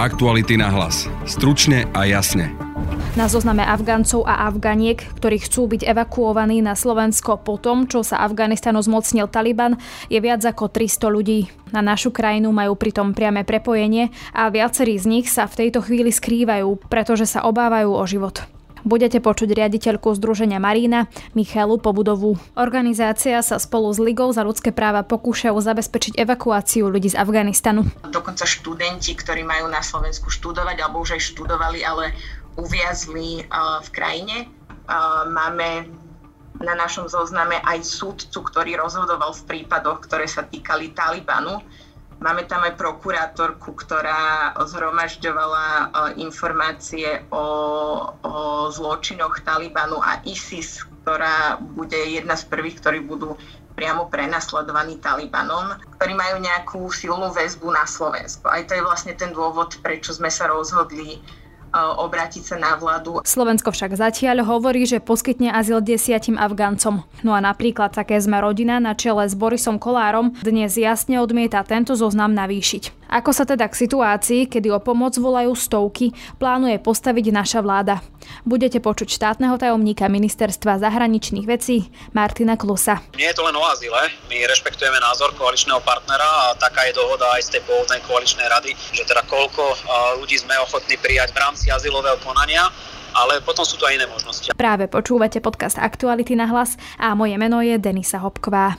Aktuality na hlas. Stručne a jasne. Na zozname Afgáncov a Afganiek, ktorí chcú byť evakuovaní na Slovensko po tom, čo sa Afganistanu zmocnil Taliban, je viac ako 300 ľudí. Na našu krajinu majú pritom priame prepojenie a viacerí z nich sa v tejto chvíli skrývajú, pretože sa obávajú o život. Budete počuť riaditeľku Združenia Marína Michalu Pobudovú. Organizácia sa spolu s Ligou za ľudské práva pokúšajú zabezpečiť evakuáciu ľudí z Afganistanu. Dokonca študenti, ktorí majú na Slovensku študovať alebo už aj študovali, ale uviazli v krajine. Máme na našom zozname aj súdcu, ktorý rozhodoval v prípadoch, ktoré sa týkali Talibanu Máme tam aj prokurátorku, ktorá zhromažďovala e, informácie o, o zločinoch Talibanu a ISIS, ktorá bude jedna z prvých, ktorí budú priamo prenasledovaní Talibanom, ktorí majú nejakú silnú väzbu na Slovensku. Aj to je vlastne ten dôvod, prečo sme sa rozhodli obrátiť sa na vládu. Slovensko však zatiaľ hovorí, že poskytne azyl desiatim Afgáncom. No a napríklad také sme rodina na čele s Borisom Kolárom dnes jasne odmieta tento zoznam navýšiť. Ako sa teda k situácii, kedy o pomoc volajú stovky, plánuje postaviť naša vláda? Budete počuť štátneho tajomníka ministerstva zahraničných vecí Martina Klusa. Nie je to len o azyle, my rešpektujeme názor koaličného partnera a taká je dohoda aj z tej pôvodnej koaličnej rady, že teda koľko ľudí sme ochotní prijať v rámci azylového konania ale potom sú tu aj iné možnosti. Práve počúvate podcast Aktuality na hlas a moje meno je Denisa Hopková.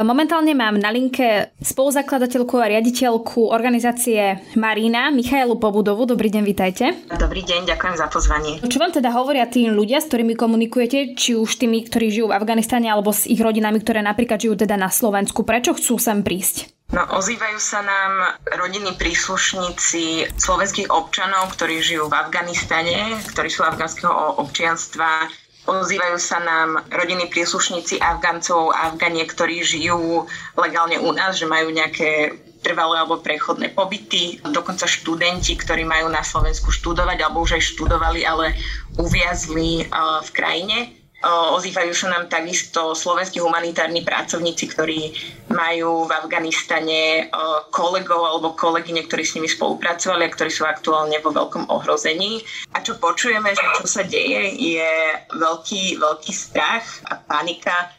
Momentálne mám na linke spoluzakladateľku a riaditeľku organizácie Marina, Michailu Pobudovu. Dobrý deň, vitajte. Dobrý deň, ďakujem za pozvanie. Čo vám teda hovoria tí ľudia, s ktorými komunikujete, či už tými, ktorí žijú v Afganistane, alebo s ich rodinami, ktoré napríklad žijú teda na Slovensku? Prečo chcú sem prísť? No, ozývajú sa nám rodinní príslušníci slovenských občanov, ktorí žijú v Afganistane, ktorí sú afgánskeho občianstva, Ozývajú sa nám rodiny príslušníci Afgancov a Afganie, ktorí žijú legálne u nás, že majú nejaké trvalé alebo prechodné pobyty, dokonca študenti, ktorí majú na Slovensku študovať alebo už aj študovali, ale uviazli v krajine Ozývajú sa nám takisto slovenskí humanitárni pracovníci, ktorí majú v Afganistane kolegov alebo kolegyne, ktorí s nimi spolupracovali a ktorí sú aktuálne vo veľkom ohrození. A čo počujeme, že čo sa deje, je veľký, veľký strach a panika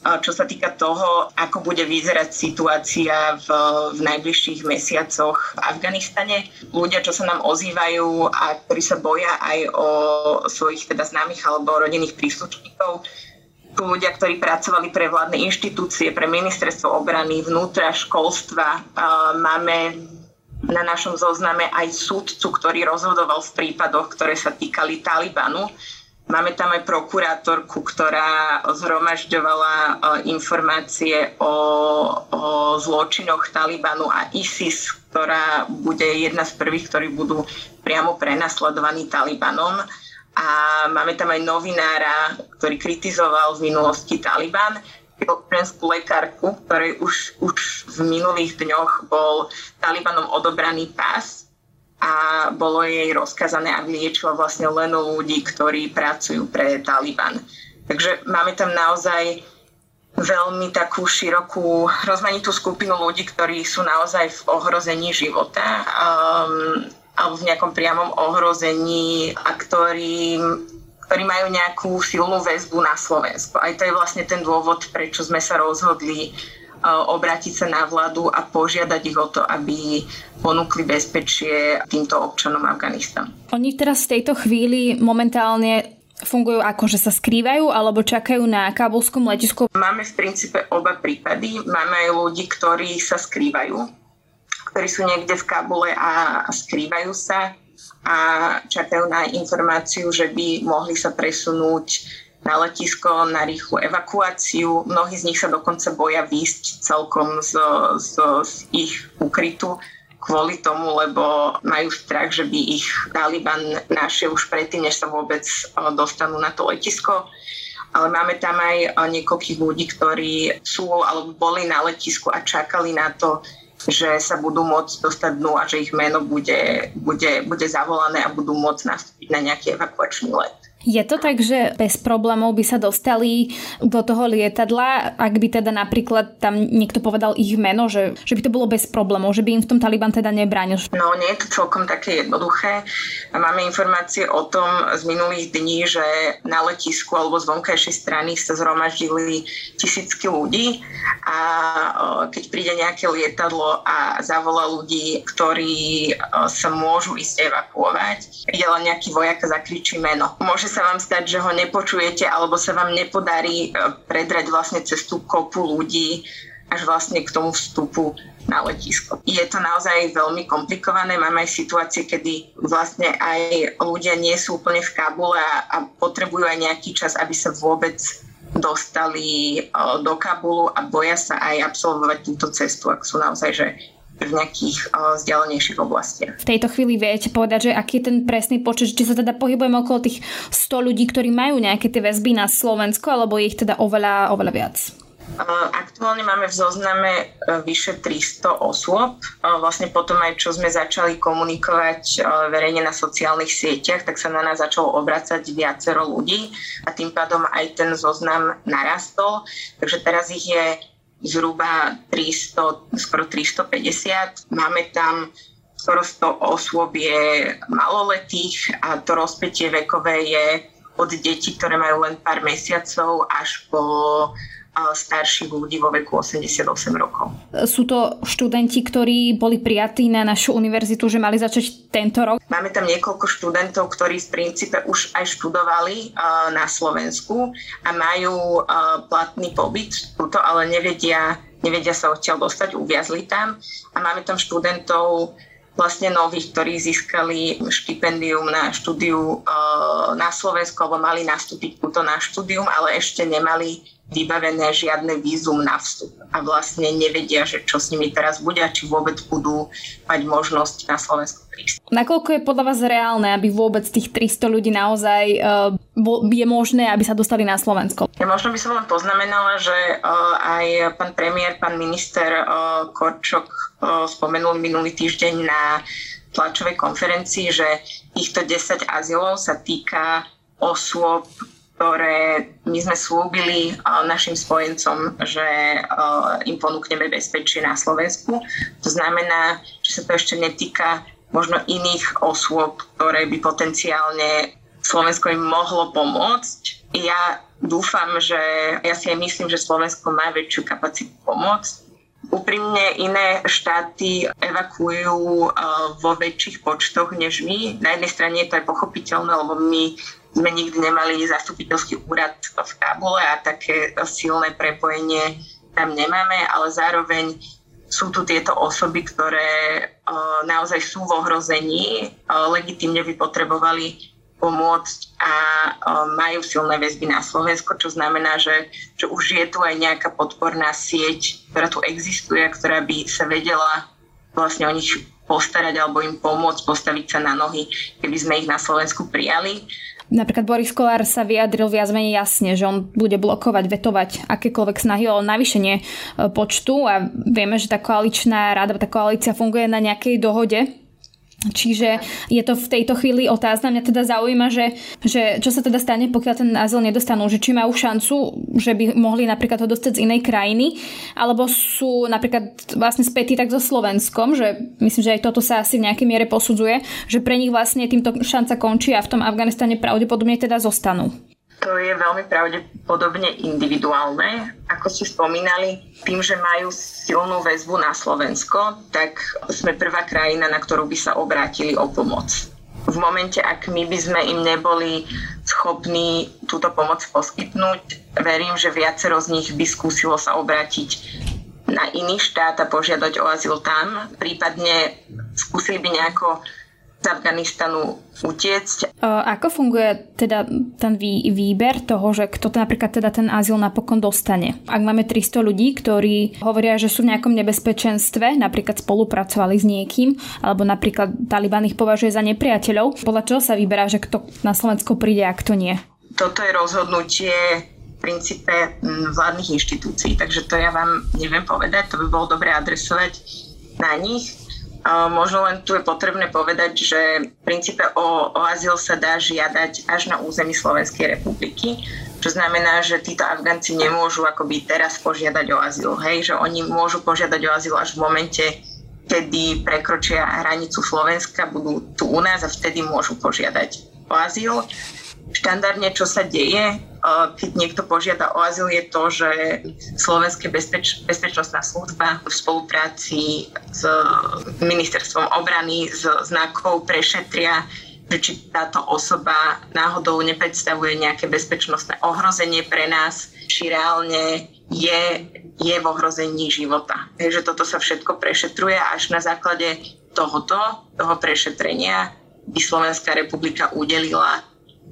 čo sa týka toho, ako bude vyzerať situácia v, v najbližších mesiacoch v Afganistane. Ľudia, čo sa nám ozývajú a ktorí sa boja aj o svojich teda známych alebo rodinných príslušníkov, sú ľudia, ktorí pracovali pre vládne inštitúcie, pre ministerstvo obrany, vnútra, školstva. Máme na našom zozname aj súdcu, ktorý rozhodoval v prípadoch, ktoré sa týkali Talibanu Máme tam aj prokurátorku, ktorá zhromažďovala e, informácie o, o zločinoch Talibanu a ISIS, ktorá bude jedna z prvých, ktorí budú priamo prenasledovaní Talibanom. A máme tam aj novinára, ktorý kritizoval v minulosti Taliban, ženskú lekárku, ktorej už, už v minulých dňoch bol Talibanom odobraný pás a bolo jej rozkazané, aby liečila vlastne len ľudí, ktorí pracujú pre Taliban. Takže máme tam naozaj veľmi takú širokú, rozmanitú skupinu ľudí, ktorí sú naozaj v ohrození života um, alebo v nejakom priamom ohrození a ktorí, ktorí majú nejakú silnú väzbu na Slovensku. Aj to je vlastne ten dôvod, prečo sme sa rozhodli obrátiť sa na vládu a požiadať ich o to, aby ponúkli bezpečie týmto občanom Afganistanu. Oni teraz v tejto chvíli momentálne fungujú ako, že sa skrývajú alebo čakajú na kábulskom letisku? Máme v princípe oba prípady. Máme aj ľudí, ktorí sa skrývajú, ktorí sú niekde v Kabule a skrývajú sa a čakajú na informáciu, že by mohli sa presunúť na letisko na rýchlu evakuáciu. Mnohí z nich sa dokonca boja výjsť celkom z, z, z ich ukrytu kvôli tomu, lebo majú strach, že by ich Taliban našiel už predtým, než sa vôbec dostanú na to letisko. ale máme tam aj niekoľkých ľudí, ktorí sú alebo boli na letisku a čakali na to, že sa budú môcť dostať dnu a že ich meno bude, bude, bude zavolané a budú môcť nastúpiť na nejaký evakuačný let. Je to tak, že bez problémov by sa dostali do toho lietadla, ak by teda napríklad tam niekto povedal ich meno, že, že by to bolo bez problémov, že by im v tom Taliban teda nebránil? No, nie je to celkom také jednoduché. Máme informácie o tom z minulých dní, že na letisku alebo z vonkajšej strany sa zhromaždili tisícky ľudí a keď príde nejaké lietadlo a zavolá ľudí, ktorí sa môžu ísť evakuovať, ide len nejaký vojak a zakričí meno. Môže sa vám stať, že ho nepočujete alebo sa vám nepodarí e, predrať vlastne cez tú kopu ľudí až vlastne k tomu vstupu na letisko. Je to naozaj veľmi komplikované. Máme aj situácie, kedy vlastne aj ľudia nie sú úplne v Kabule a, a potrebujú aj nejaký čas, aby sa vôbec dostali e, do Kabulu a boja sa aj absolvovať túto cestu, ak sú naozaj že v nejakých uh, vzdialenejších oblastiach. V tejto chvíli viete povedať, že aký je ten presný počet, či sa teda pohybujeme okolo tých 100 ľudí, ktorí majú nejaké tie väzby na Slovensku, alebo je ich teda oveľa, oveľa viac? Aktuálne máme v zozname e, vyše 300 osôb. Vlastne potom aj čo sme začali komunikovať e, verejne na sociálnych sieťach, tak sa na nás začalo obracať viacero ľudí a tým pádom aj ten zoznam narastol. Takže teraz ich je zhruba 300, skoro 350. Máme tam skoro 100 osôb je maloletých a to rozpetie vekové je od detí, ktoré majú len pár mesiacov až po starších ľudí vo veku 88 rokov. Sú to študenti, ktorí boli prijatí na našu univerzitu, že mali začať tento rok? Máme tam niekoľko študentov, ktorí v princípe už aj študovali uh, na Slovensku a majú uh, platný pobyt tuto, ale nevedia, nevedia sa odtiaľ dostať, uviazli tam. A máme tam študentov vlastne nových, ktorí získali štipendium na štúdiu na Slovensku alebo mali nastúpiť túto na štúdium, ale ešte nemali vybavené žiadne vízum na vstup a vlastne nevedia, že čo s nimi teraz bude a či vôbec budú mať možnosť na Slovensku prísť. Nakoľko je podľa vás reálne, aby vôbec tých 300 ľudí naozaj uh, je možné, aby sa dostali na Slovensko? Ja možno by som len poznamenala, že uh, aj pán premiér, pán minister uh, Korčok uh, spomenul minulý týždeň na tlačovej konferencii, že týchto 10 azylov sa týka osôb, ktoré my sme slúbili našim spojencom, že im ponúkneme bezpečie na Slovensku. To znamená, že sa to ešte netýka možno iných osôb, ktoré by potenciálne Slovensko im mohlo pomôcť. Ja dúfam, že ja si aj myslím, že Slovensko má väčšiu kapacitu pomôcť. Úprimne iné štáty evakuujú vo väčších počtoch než my. Na jednej strane je to aj pochopiteľné, lebo my sme nikdy nemali zastupiteľský úrad v Kábule a také silné prepojenie tam nemáme, ale zároveň sú tu tieto osoby, ktoré uh, naozaj sú v ohrození, uh, legitimne by potrebovali pomôcť a uh, majú silné väzby na Slovensko, čo znamená, že, že už je tu aj nejaká podporná sieť, ktorá tu existuje, ktorá by sa vedela vlastne o nich postarať alebo im pomôcť postaviť sa na nohy, keby sme ich na Slovensku prijali. Napríklad Boris Kolár sa vyjadril viac menej jasne, že on bude blokovať, vetovať akékoľvek snahy o navýšenie e, počtu a vieme, že tá koaličná rada, tá koalícia funguje na nejakej dohode Čiže je to v tejto chvíli otázna. Mňa teda zaujíma, že, že čo sa teda stane, pokiaľ ten azyl nedostanú. Že či majú šancu, že by mohli napríklad ho dostať z inej krajiny, alebo sú napríklad vlastne spätí tak so Slovenskom, že myslím, že aj toto sa asi v nejakej miere posudzuje, že pre nich vlastne týmto šanca končí a v tom Afganistane pravdepodobne teda zostanú. To je veľmi pravdepodobne individuálne. Ako ste spomínali, tým, že majú silnú väzbu na Slovensko, tak sme prvá krajina, na ktorú by sa obrátili o pomoc. V momente, ak my by sme im neboli schopní túto pomoc poskytnúť, verím, že viacero z nich by skúsilo sa obrátiť na iný štát a požiadať o azyl tam, prípadne skúsili by nejako z Afganistanu utiecť. Ako funguje teda ten vý, výber toho, že kto to napríklad teda ten azyl napokon dostane? Ak máme 300 ľudí, ktorí hovoria, že sú v nejakom nebezpečenstve, napríklad spolupracovali s niekým, alebo napríklad Taliban ich považuje za nepriateľov, podľa čoho sa vyberá, že kto na Slovensko príde a kto nie? Toto je rozhodnutie princípe vládnych inštitúcií, takže to ja vám neviem povedať, to by bolo dobre adresovať na nich. Možno len tu je potrebné povedať, že v princípe o, o azyl sa dá žiadať až na území Slovenskej republiky, čo znamená, že títo Afgánci nemôžu akoby teraz požiadať o azyl, hej, že oni môžu požiadať o azyl až v momente, kedy prekročia hranicu Slovenska, budú tu u nás a vtedy môžu požiadať o azyl. Štandardne, čo sa deje, keď niekto požiada o azyl, je to, že Slovenské bezpeč- bezpečnostná služba v spolupráci s ministerstvom obrany s znakov prešetria, že či táto osoba náhodou nepredstavuje nejaké bezpečnostné ohrozenie pre nás, či reálne je, je v ohrození života. Takže toto sa všetko prešetruje a až na základe tohoto, toho prešetrenia by Slovenská republika udelila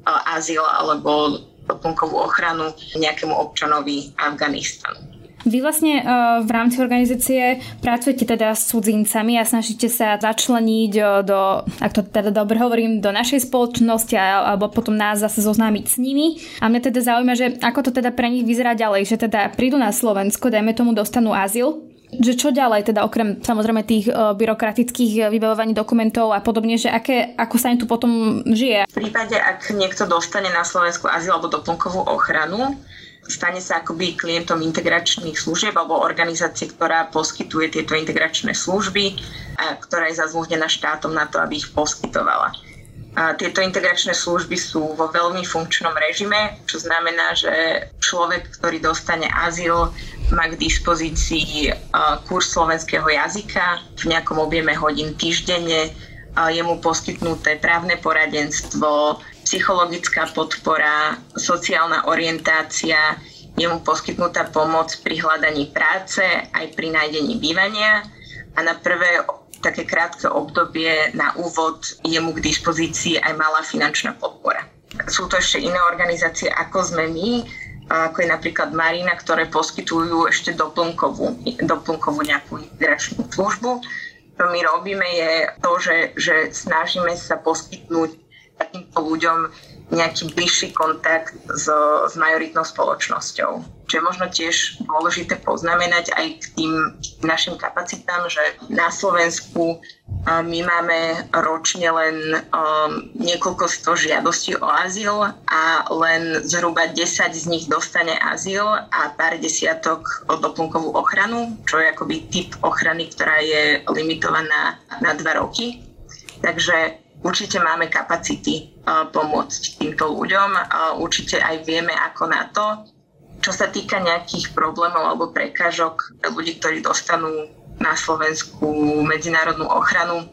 azyl alebo doplnkovú ochranu nejakému občanovi Afganistanu. Vy vlastne uh, v rámci organizácie pracujete teda s cudzincami a snažíte sa začleniť uh, do, ak to teda dobre hovorím, do našej spoločnosti alebo potom nás zase zoznámiť s nimi. A mňa teda zaujíma, že ako to teda pre nich vyzerá ďalej, že teda prídu na Slovensko, dajme tomu dostanú azyl, že čo ďalej, teda okrem samozrejme tých uh, byrokratických vybavovaní dokumentov a podobne, že aké, ako sa im tu potom žije? V prípade, ak niekto dostane na Slovensku azyl alebo doplnkovú ochranu, stane sa akoby klientom integračných služieb alebo organizácie, ktorá poskytuje tieto integračné služby a ktorá je zazmluvnená štátom na to, aby ich poskytovala. A tieto integračné služby sú vo veľmi funkčnom režime, čo znamená, že človek, ktorý dostane azyl, má k dispozícii kurz slovenského jazyka v nejakom objeme hodín týždenne, je mu poskytnuté právne poradenstvo, psychologická podpora, sociálna orientácia, je mu poskytnutá pomoc pri hľadaní práce aj pri nájdení bývania. A na prvé také krátke obdobie na úvod je mu k dispozícii aj malá finančná podpora. Sú to ešte iné organizácie, ako sme my, ako je napríklad Marina, ktoré poskytujú ešte doplnkovú, doplnkovú nejakú integračnú službu. Čo my robíme je to, že, že snažíme sa poskytnúť takýmto ľuďom nejaký bližší kontakt s, s majoritnou spoločnosťou. Čo je možno tiež dôležité poznamenať aj k tým našim kapacitám, že na Slovensku my máme ročne len um, niekoľko sto žiadostí o azyl a len zhruba 10 z nich dostane azyl a pár desiatok o doplnkovú ochranu, čo je akoby typ ochrany, ktorá je limitovaná na dva roky. Takže určite máme kapacity uh, pomôcť týmto ľuďom. Uh, určite aj vieme ako na to. Čo sa týka nejakých problémov alebo prekážok pre ľudí, ktorí dostanú na Slovensku medzinárodnú ochranu,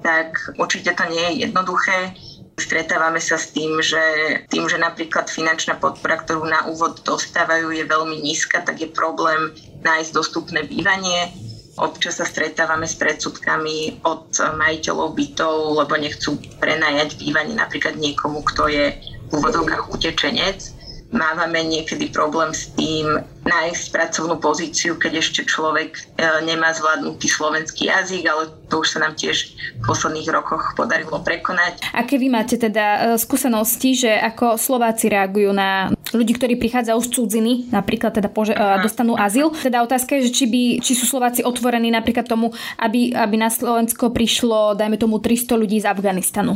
tak určite to nie je jednoduché. Stretávame sa s tým, že tým, že napríklad finančná podpora, ktorú na úvod dostávajú, je veľmi nízka, tak je problém nájsť dostupné bývanie Občas sa stretávame s predsudkami od majiteľov bytov, lebo nechcú prenajať bývanie napríklad niekomu, kto je v úvodovkách utečenec mávame niekedy problém s tým nájsť pracovnú pozíciu, keď ešte človek e, nemá zvládnutý slovenský jazyk, ale to už sa nám tiež v posledných rokoch podarilo prekonať. Aké vy máte teda e, skúsenosti, že ako Slováci reagujú na ľudí, ktorí prichádzajú z cudziny, napríklad teda pože- uh, dostanú azyl. Teda otázka je, že či, by, či sú Slováci otvorení napríklad tomu, aby, aby na Slovensko prišlo, dajme tomu, 300 ľudí z Afganistanu.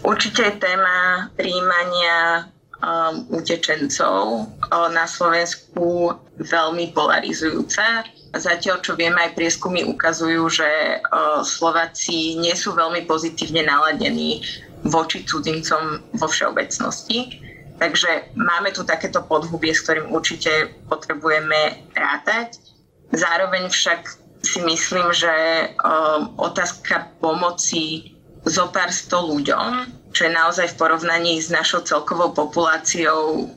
Určite je téma príjmania um, utečencov na Slovensku veľmi polarizujúca. Zatiaľ, čo vieme, aj prieskumy ukazujú, že uh, Slováci nie sú veľmi pozitívne naladení voči cudzincom vo všeobecnosti. Takže máme tu takéto podhubie, s ktorým určite potrebujeme rátať. Zároveň však si myslím, že um, otázka pomoci zo pár sto ľuďom čo je naozaj v porovnaní s našou celkovou populáciou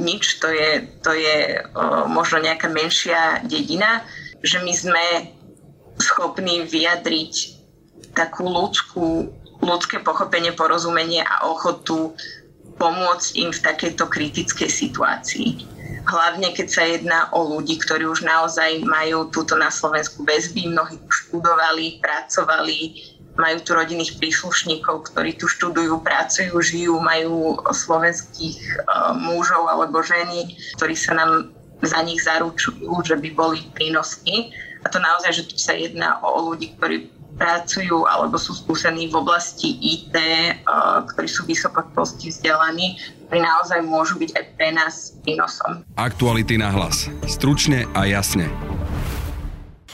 nič, to je, to je o, možno nejaká menšia dedina, že my sme schopní vyjadriť takú ľudskú, ľudské pochopenie, porozumenie a ochotu pomôcť im v takejto kritickej situácii. Hlavne keď sa jedná o ľudí, ktorí už naozaj majú túto na Slovensku väzby, mnohí študovali, pracovali, majú tu rodinných príslušníkov, ktorí tu študujú, pracujú, žijú, majú slovenských uh, mužov alebo ženy, ktorí sa nám za nich zaručujú, že by boli prínosní. A to naozaj, že tu sa jedná o ľudí, ktorí pracujú alebo sú skúsení v oblasti IT, uh, ktorí sú vysokoškolsky vzdelaní, ktorí naozaj môžu byť aj pre nás prínosom. Aktuality na hlas. Stručne a jasne.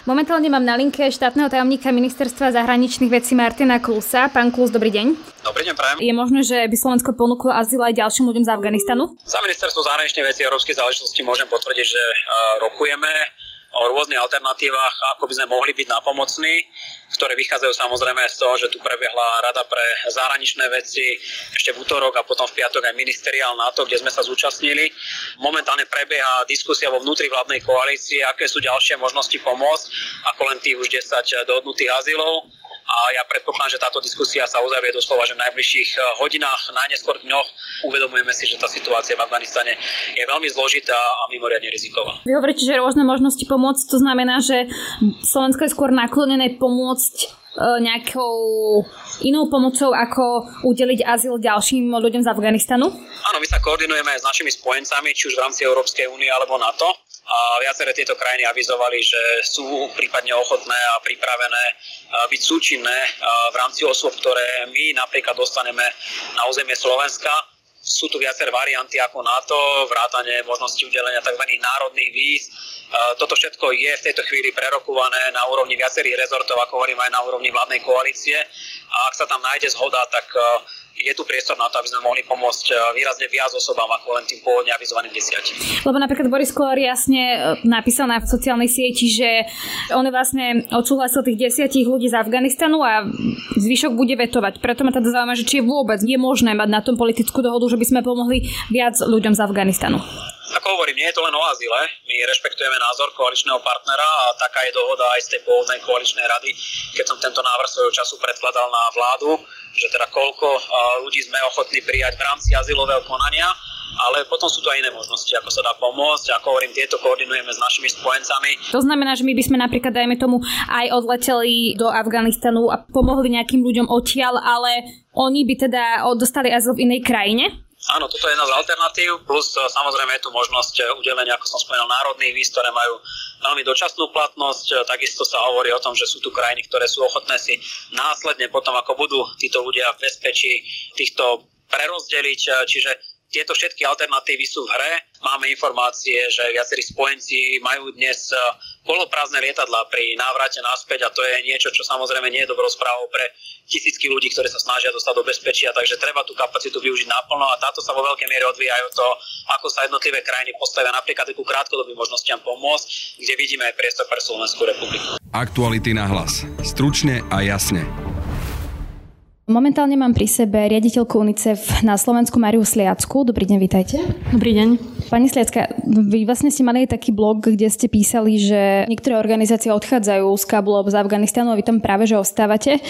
Momentálne mám na linke štátneho tajomníka ministerstva zahraničných vecí Martina Klusa. Pán Klus, dobrý deň. Dobrý deň, prajem. Je možné, že by Slovensko ponúklo azyl aj ďalším ľuďom z Afganistanu? Za ministerstvo zahraničných vecí a európskej záležitosti môžem potvrdiť, že rokujeme o rôznych alternatívach, ako by sme mohli byť napomocní, ktoré vychádzajú samozrejme z toho, že tu prebehla Rada pre zahraničné veci ešte v útorok a potom v piatok aj ministeriál NATO, kde sme sa zúčastnili. Momentálne prebieha diskusia vo vnútri vládnej koalície, aké sú ďalšie možnosti pomôcť, ako len tých už 10 dohodnutých azylov a ja predpokladám, že táto diskusia sa uzavrie doslova, že v najbližších eh, hodinách, najneskôr dňoch uvedomujeme si, že tá situácia v Afganistane je veľmi zložitá a mimoriadne riziková. Vy hovoríte, že rôzne možnosti pomôcť, to znamená, že Slovensko je skôr naklonené pomôcť eh, nejakou inou pomocou, ako udeliť azyl ďalším ľuďom z Afganistanu? Áno, my sa koordinujeme s našimi spojencami, či už v rámci Európskej únie alebo NATO a viaceré tieto krajiny avizovali, že sú prípadne ochotné a pripravené byť súčinné v rámci osôb, ktoré my napríklad dostaneme na územie Slovenska. Sú tu viaceré varianty ako NATO, vrátanie možnosti udelenia tzv. národných víz. Toto všetko je v tejto chvíli prerokované na úrovni viacerých rezortov, ako hovorím aj na úrovni vládnej koalície. A ak sa tam nájde zhoda, tak je tu priestor na to, aby sme mohli pomôcť e, výrazne viac osobám ako len tým pôvodne avizovaným desiatim. Lebo napríklad Boris Kolár jasne e, napísal na sociálnej sieti, že on vlastne odsúhlasil tých desiatich ľudí z Afganistanu a zvyšok bude vetovať. Preto ma teda zaujíma, že či je vôbec je možné mať na tom politickú dohodu, že by sme pomohli viac ľuďom z Afganistanu. Ako hovorím, nie je to len o azile. My rešpektujeme názor koaličného partnera a taká je dohoda aj z tej pôvodnej koaličnej rady, keď som tento návrh svojho času predkladal na vládu že teda koľko ľudí sme ochotní prijať v rámci azylového konania, ale potom sú tu aj iné možnosti, ako sa dá pomôcť. Ako hovorím, tieto koordinujeme s našimi spojencami. To znamená, že my by sme napríklad, dajme tomu, aj odleteli do Afganistanu a pomohli nejakým ľuďom odtiaľ, ale oni by teda dostali azyl v inej krajine? Áno, toto je jedna z alternatív, plus e, samozrejme je tu možnosť e, udelenia, ako som spomenul, národných víz, ktoré majú veľmi dočasnú platnosť. E, takisto sa hovorí o tom, že sú tu krajiny, ktoré sú ochotné si následne potom, ako budú títo ľudia v bezpečí týchto prerozdeliť. Čiže tieto všetky alternatívy sú v hre. Máme informácie, že viacerí spojenci majú dnes eh, poloprázdne lietadla pri návrate naspäť a to je niečo, čo samozrejme nie je dobrou správou pre tisícky ľudí, ktorí sa snažia dostať do bezpečia, takže treba tú kapacitu využiť naplno a táto sa vo veľkej miere odvíja od toho, ako sa jednotlivé krajiny postavia napríklad ku krátkodobým možnostiam pomôcť, kde vidíme aj priestor pre Slovenskú republiku. Aktuality na hlas. Stručne a jasne. Momentálne mám pri sebe riaditeľku UNICEF na Slovensku Mariu Sliacku. Dobrý deň, vítajte. Dobrý deň. Pani Sliacka, vy vlastne ste mali aj taký blog, kde ste písali, že niektoré organizácie odchádzajú z Kabulu z Afganistanu a vy tam práve, že ostávate.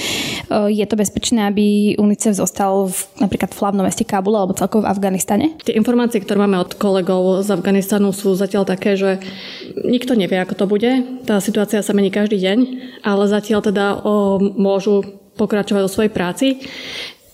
Je to bezpečné, aby UNICEF zostal v, napríklad v hlavnom meste Kabul alebo celkovo v Afganistane? Tie informácie, ktoré máme od kolegov z Afganistanu sú zatiaľ také, že nikto nevie, ako to bude. Tá situácia sa mení každý deň, ale zatiaľ teda o, môžu pokračovať vo svojej práci.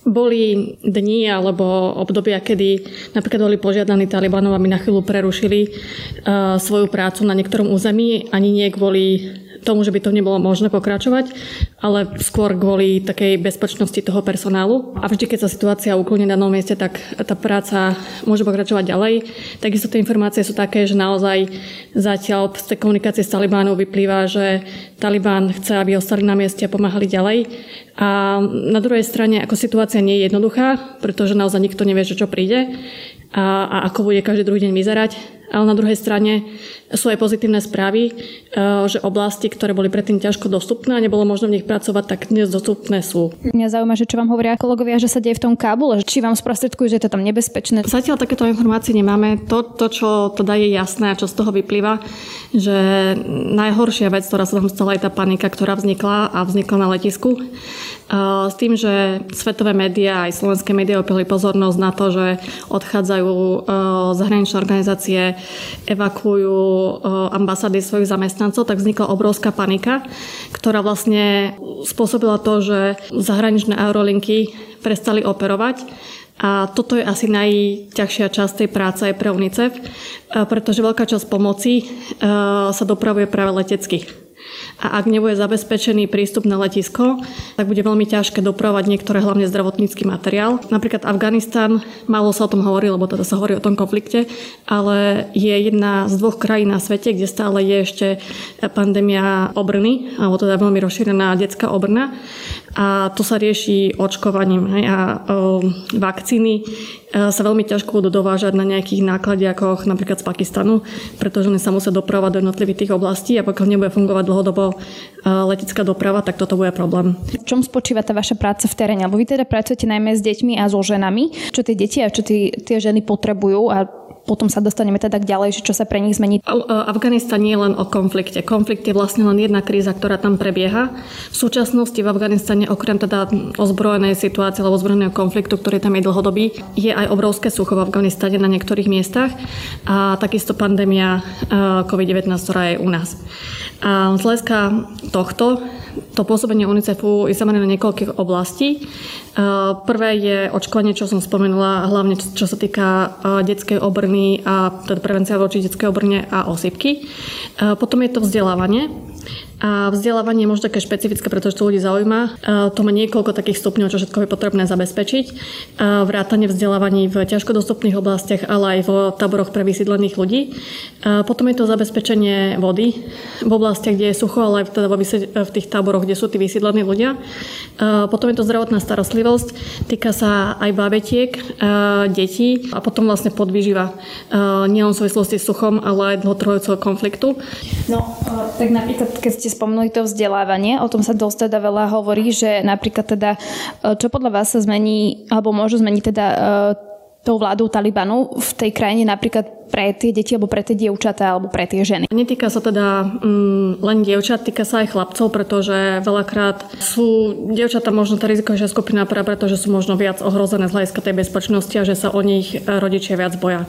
Boli dni alebo obdobia, kedy napríklad boli požiadaní Talibanov, aby na chvíľu prerušili uh, svoju prácu na niektorom území, ani nie kvôli tomu, že by to nebolo možné pokračovať, ale skôr kvôli takej bezpečnosti toho personálu. A vždy, keď sa situácia uklone na danom mieste, tak tá práca môže pokračovať ďalej. Takisto tie informácie sú také, že naozaj zatiaľ z tej komunikácie s Talibánom vyplýva, že Taliban chce, aby ostali na mieste a pomáhali ďalej. A na druhej strane, ako situácia nie je jednoduchá, pretože naozaj nikto nevie, čo príde a, a ako bude každý druhý deň vyzerať. Ale na druhej strane sú aj pozitívne správy, e, že oblasti, ktoré boli predtým ťažko dostupné a nebolo možno v nich pracovať, tak dnes dostupné sú. Mňa zaujíma, že čo vám hovoria kolegovia, že sa deje v tom Kábule, či vám sprostredkujú, že je to tam nebezpečné. Zatiaľ takéto informácie nemáme. To, to, čo teda je jasné a čo z toho vyplýva, že najhoršia vec, ktorá sa tam stala, je tá panika, ktorá vznikla a vznikla na letisku. E, s tým, že svetové médiá aj slovenské médiá opili pozornosť na to, že odchádzajú e, zahraničné organizácie evakuujú ambasády svojich zamestnancov, tak vznikla obrovská panika, ktorá vlastne spôsobila to, že zahraničné aerolinky prestali operovať. A toto je asi najťažšia časť tej práce aj pre UNICEF, pretože veľká časť pomoci sa dopravuje práve letecky a ak nebude zabezpečený prístup na letisko, tak bude veľmi ťažké dopravať niektoré hlavne zdravotnícky materiál. Napríklad Afganistan, málo sa o tom hovorí, lebo teda sa hovorí o tom konflikte, ale je jedna z dvoch krajín na svete, kde stále je ešte pandémia obrny, alebo teda veľmi rozšírená detská obrna a to sa rieši očkovaním. Hej, a o, vakcíny sa veľmi ťažko budú dovážať na nejakých nákladiakoch, napríklad z Pakistanu, pretože oni sa musia dopravať do jednotlivých tých oblastí a pokiaľ nebude fungovať dlhodobo letecká doprava, tak toto bude problém. V čom spočíva tá vaša práca v teréne? Lebo vy teda pracujete najmä s deťmi a so ženami. Čo tie deti a čo tie, tie ženy potrebujú a potom sa dostaneme teda k ďalej, že čo sa pre nich zmení. Afganistan nie je len o konflikte. Konflikt je vlastne len jedna kríza, ktorá tam prebieha. V súčasnosti v Afganistane okrem teda ozbrojenej situácie alebo ozbrojeného konfliktu, ktorý tam je dlhodobý, je aj obrovské sucho v Afganistane na niektorých miestach a takisto pandémia COVID-19, ktorá je u nás. A z hľadiska tohto to pôsobenie UNICEFu je zamerané na niekoľkých oblastí. Prvé je očkovanie, čo som spomenula, hlavne čo sa týka detskej obrny a teda prevencia voči detskej obrne a osypky. Potom je to vzdelávanie. A vzdelávanie je možno také špecifické, pretože to ľudí zaujíma. To má niekoľko takých stupňov, čo všetko je potrebné zabezpečiť. Vrátanie vzdelávaní v ťažko dostupných oblastiach, ale aj v táboroch pre vysídlených ľudí. Potom je to zabezpečenie vody v oblastiach, kde je sucho, ale aj teda v tých táboroch, kde sú tí vysídlení ľudia. Potom je to zdravotná starostlivosť, týka sa aj babetiek, detí a potom vlastne podvýživa nielen v súvislosti s suchom, ale aj dlhotrvajúceho konfliktu. No, tak napríklad, keď ste spomenuli to vzdelávanie, o tom sa dosť teda veľa hovorí, že napríklad teda, e, čo podľa vás sa zmení, alebo môžu zmeniť teda e, tou vládou Talibanu v tej krajine napríklad pre tie deti alebo pre tie dievčatá alebo pre tie ženy. Netýka sa teda mm, len dievčat, týka sa aj chlapcov, pretože veľakrát sú dievčatá možno tá rizikovejšia skupina práve preto, že sú možno viac ohrozené z hľadiska tej bezpečnosti a že sa o nich rodičia viac boja.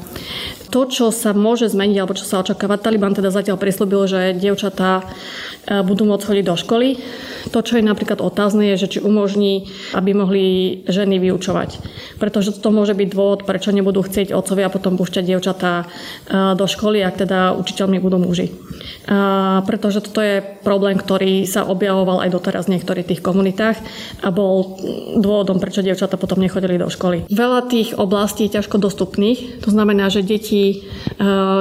To, čo sa môže zmeniť alebo čo sa očakáva, Taliban teda zatiaľ prislúbil, že dievčatá e, budú môcť chodiť do školy. To, čo je napríklad otázne, je, že či umožní, aby mohli ženy vyučovať. Pretože to môže byť dôvod, prečo nebudú chcieť otcovia potom púšťať dievčatá do školy, ak teda učiteľmi budú muži. A pretože toto je problém, ktorý sa objavoval aj doteraz v niektorých tých komunitách a bol dôvodom, prečo dievčatá potom nechodili do školy. Veľa tých oblastí je ťažko dostupných, to znamená, že deti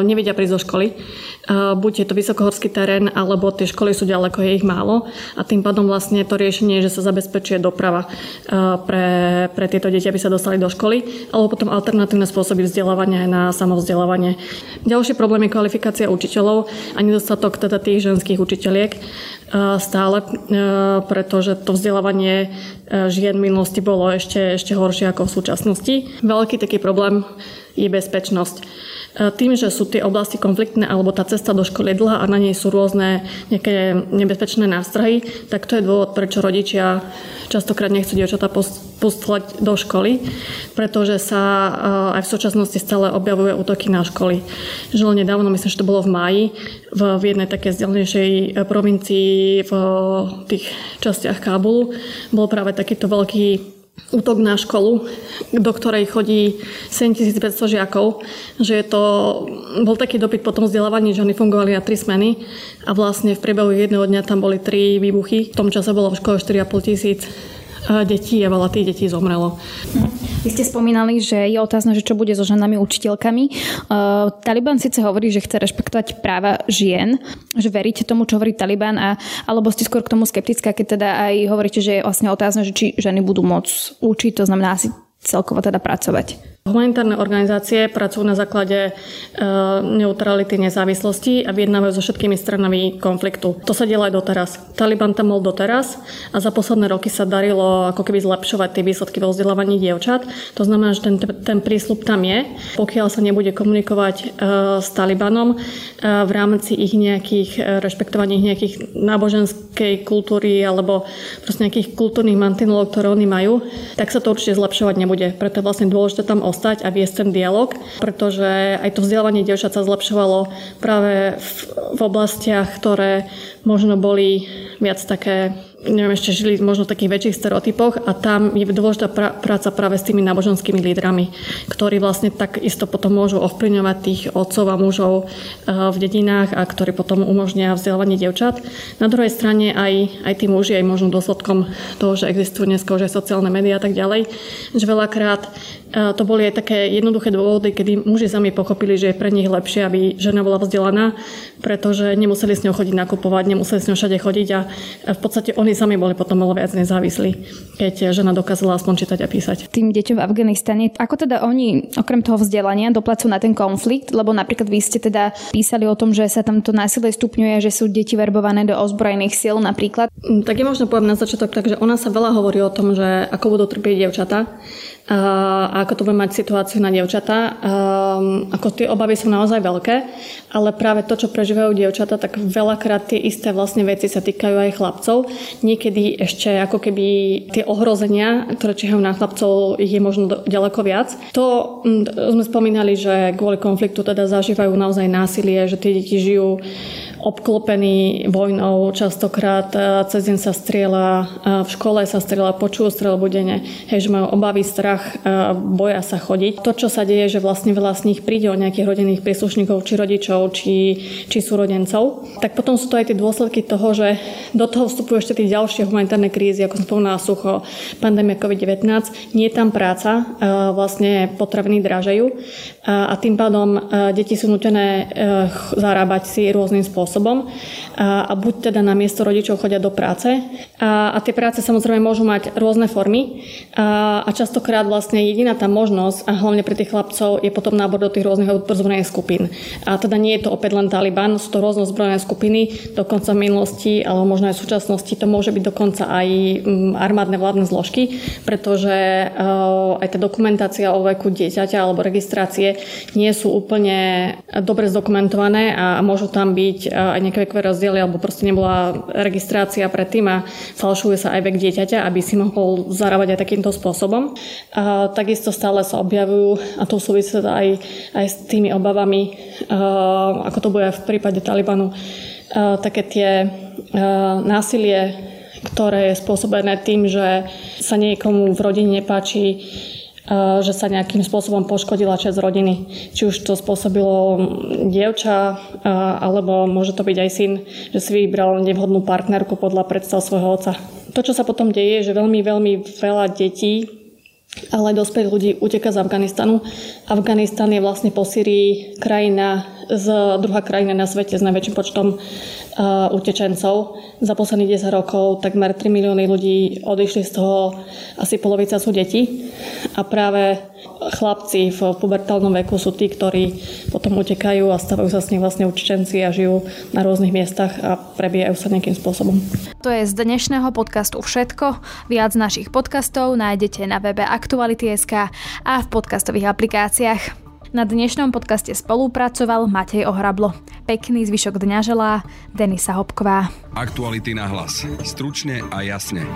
nevedia prísť do školy buď je to vysokohorský terén, alebo tie školy sú ďaleko, je ich málo a tým pádom vlastne to riešenie je, že sa zabezpečuje doprava pre, pre tieto deti, aby sa dostali do školy, alebo potom alternatívne spôsoby vzdelávania aj na samovzdelávanie. Ďalší problém je kvalifikácia učiteľov a nedostatok teda tých ženských učiteľiek stále, pretože to vzdelávanie žien v minulosti bolo ešte, ešte horšie ako v súčasnosti. Veľký taký problém je bezpečnosť. E, tým, že sú tie oblasti konfliktné alebo tá cesta do školy je dlhá a na nej sú rôzne nejaké nebezpečné nástrahy, tak to je dôvod, prečo rodičia častokrát nechcú dievčatá poslať do školy, pretože sa e, aj v súčasnosti stále objavujú útoky na školy. Že nedávno, myslím, že to bolo v máji, v, v jednej také vzdialnejšej e, provincii v tých častiach Kábulu bol práve takýto veľký útok na školu, do ktorej chodí 7500 žiakov, že je to, bol taký dopyt po tom vzdelávaní, že oni fungovali na tri smeny a vlastne v priebehu jedného dňa tam boli tri výbuchy. V tom čase bolo v škole 4,5 tisíc detí a veľa tých detí zomrelo. Vy ste spomínali, že je otázne, že čo bude so ženami učiteľkami. Uh, Taliban síce hovorí, že chce rešpektovať práva žien, že veríte tomu, čo hovorí Taliban, a, alebo ste skôr k tomu skeptická, keď teda aj hovoríte, že je vlastne otázne, že či ženy budú môcť učiť, to znamená asi celkovo teda pracovať. Humanitárne organizácie pracujú na základe e, neutrality nezávislosti a vyjednávajú so všetkými stranami konfliktu. To sa diela aj doteraz. Taliban tam bol doteraz a za posledné roky sa darilo ako keby zlepšovať tie výsledky vo vzdelávaní dievčat. To znamená, že ten, ten prísľub tam je. Pokiaľ sa nebude komunikovať e, s Talibanom e, v rámci ich nejakých rešpektovaní nejakých náboženskej kultúry alebo proste nejakých kultúrnych mantinelov, ktoré oni majú, tak sa to určite zlepšovať nebude. Preto je vlastne dôležité tam ostať a viesť ten dialog, pretože aj to vzdelávanie dievčat sa zlepšovalo práve v, v oblastiach, ktoré možno boli viac také neviem, ešte žili možno v takých väčších stereotypoch a tam je dôležitá pra- práca práve s tými náboženskými lídrami, ktorí vlastne tak isto potom môžu ovplyvňovať tých otcov a mužov eh, v dedinách a ktorí potom umožnia vzdelávanie dievčat. Na druhej strane aj, aj tí muži, aj možno dôsledkom toho, že existujú dnes už aj sociálne médiá a tak ďalej, že veľakrát eh, to boli aj také jednoduché dôvody, kedy muži sami pochopili, že je pre nich lepšie, aby žena bola vzdelaná, pretože nemuseli s ňou chodiť nakupovať, nemuseli s ňou všade chodiť a v podstate oni oni sami boli potom veľa viac nezávislí, keď žena dokázala aspoň čítať a písať. Tým deťom v Afganistane, ako teda oni okrem toho vzdelania doplacujú na ten konflikt, lebo napríklad vy ste teda písali o tom, že sa tam to násilie stupňuje, že sú deti verbované do ozbrojených síl napríklad. Mm, tak je možno poviem na začiatok, takže ona sa veľa hovorí o tom, že ako budú trpieť dievčata a ako to bude mať situáciu na dievčatá. Ako tie obavy sú naozaj veľké, ale práve to, čo prežívajú dievčatá, tak veľakrát tie isté vlastne veci sa týkajú aj chlapcov. Niekedy ešte ako keby tie ohrozenia, ktoré čihajú na chlapcov, je možno ďaleko viac. To sme spomínali, že kvôli konfliktu teda zažívajú naozaj násilie, že tie deti žijú obklopený vojnou, častokrát e, cez deň sa strieľa, e, v škole sa strieľa, počujú strelbu denne, hej, že majú obavy, strach, e, boja sa chodiť. To, čo sa deje, že vlastne veľa z nich príde o nejakých rodinných príslušníkov, či rodičov, či, či súrodencov, tak potom sú to aj tie dôsledky toho, že do toho vstupujú ešte tie ďalšie humanitárne krízy, ako som spomínala sucho, pandémia COVID-19, nie je tam práca, vlastne potraviny dražajú a tým pádom deti sú nutené zarábať si rôznym spôsobom spôsobom. A, a buď teda na miesto rodičov chodia do práce. A, a tie práce samozrejme môžu mať rôzne formy. A, a častokrát vlastne jediná tá možnosť a hlavne pre tých chlapcov je potom nábor do tých rôznych ozbrojených skupín. A teda nie je to opäť len Taliban, sú to rôzne ozbrojené skupiny, dokonca v minulosti alebo možno aj v súčasnosti to môže byť dokonca aj mm, armádne vládne zložky, pretože uh, aj tá dokumentácia o veku dieťaťa alebo registrácie nie sú úplne dobre zdokumentované a môžu tam byť aj nejaké vekové rozdiely, alebo proste nebola registrácia predtým a falšuje sa aj vek dieťaťa, aby si mohol zarábať aj takýmto spôsobom. A takisto stále sa objavujú, a to súvisí aj, aj s tými obavami, ako to bude v prípade Talibanu, také tie násilie, ktoré je spôsobené tým, že sa niekomu v rodine nepáči že sa nejakým spôsobom poškodila časť rodiny. Či už to spôsobilo dievča, alebo môže to byť aj syn, že si vybral nevhodnú partnerku podľa predstav svojho otca. To, čo sa potom deje, je, že veľmi, veľmi veľa detí ale aj dospelých ľudí uteka z Afganistanu. Afganistan je vlastne po Syrii krajina, z, druhá krajina na svete s najväčším počtom uh, utečencov. Za posledných 10 rokov takmer 3 milióny ľudí odišli, z toho asi polovica sú deti. A práve chlapci v pubertálnom veku sú tí, ktorí potom utekajú a stavajú sa s nich vlastne utečenci a žijú na rôznych miestach a prebijajú sa nejakým spôsobom. To je z dnešného podcastu všetko. Viac našich podcastov nájdete na webe Aktuality.sk a v podcastových aplikáciách. Na dnešnom podcaste spolupracoval Matej Ohrablo. Pekný zvyšok dňa želá Denisa Hopková. Aktuality na hlas. Stručne a jasne.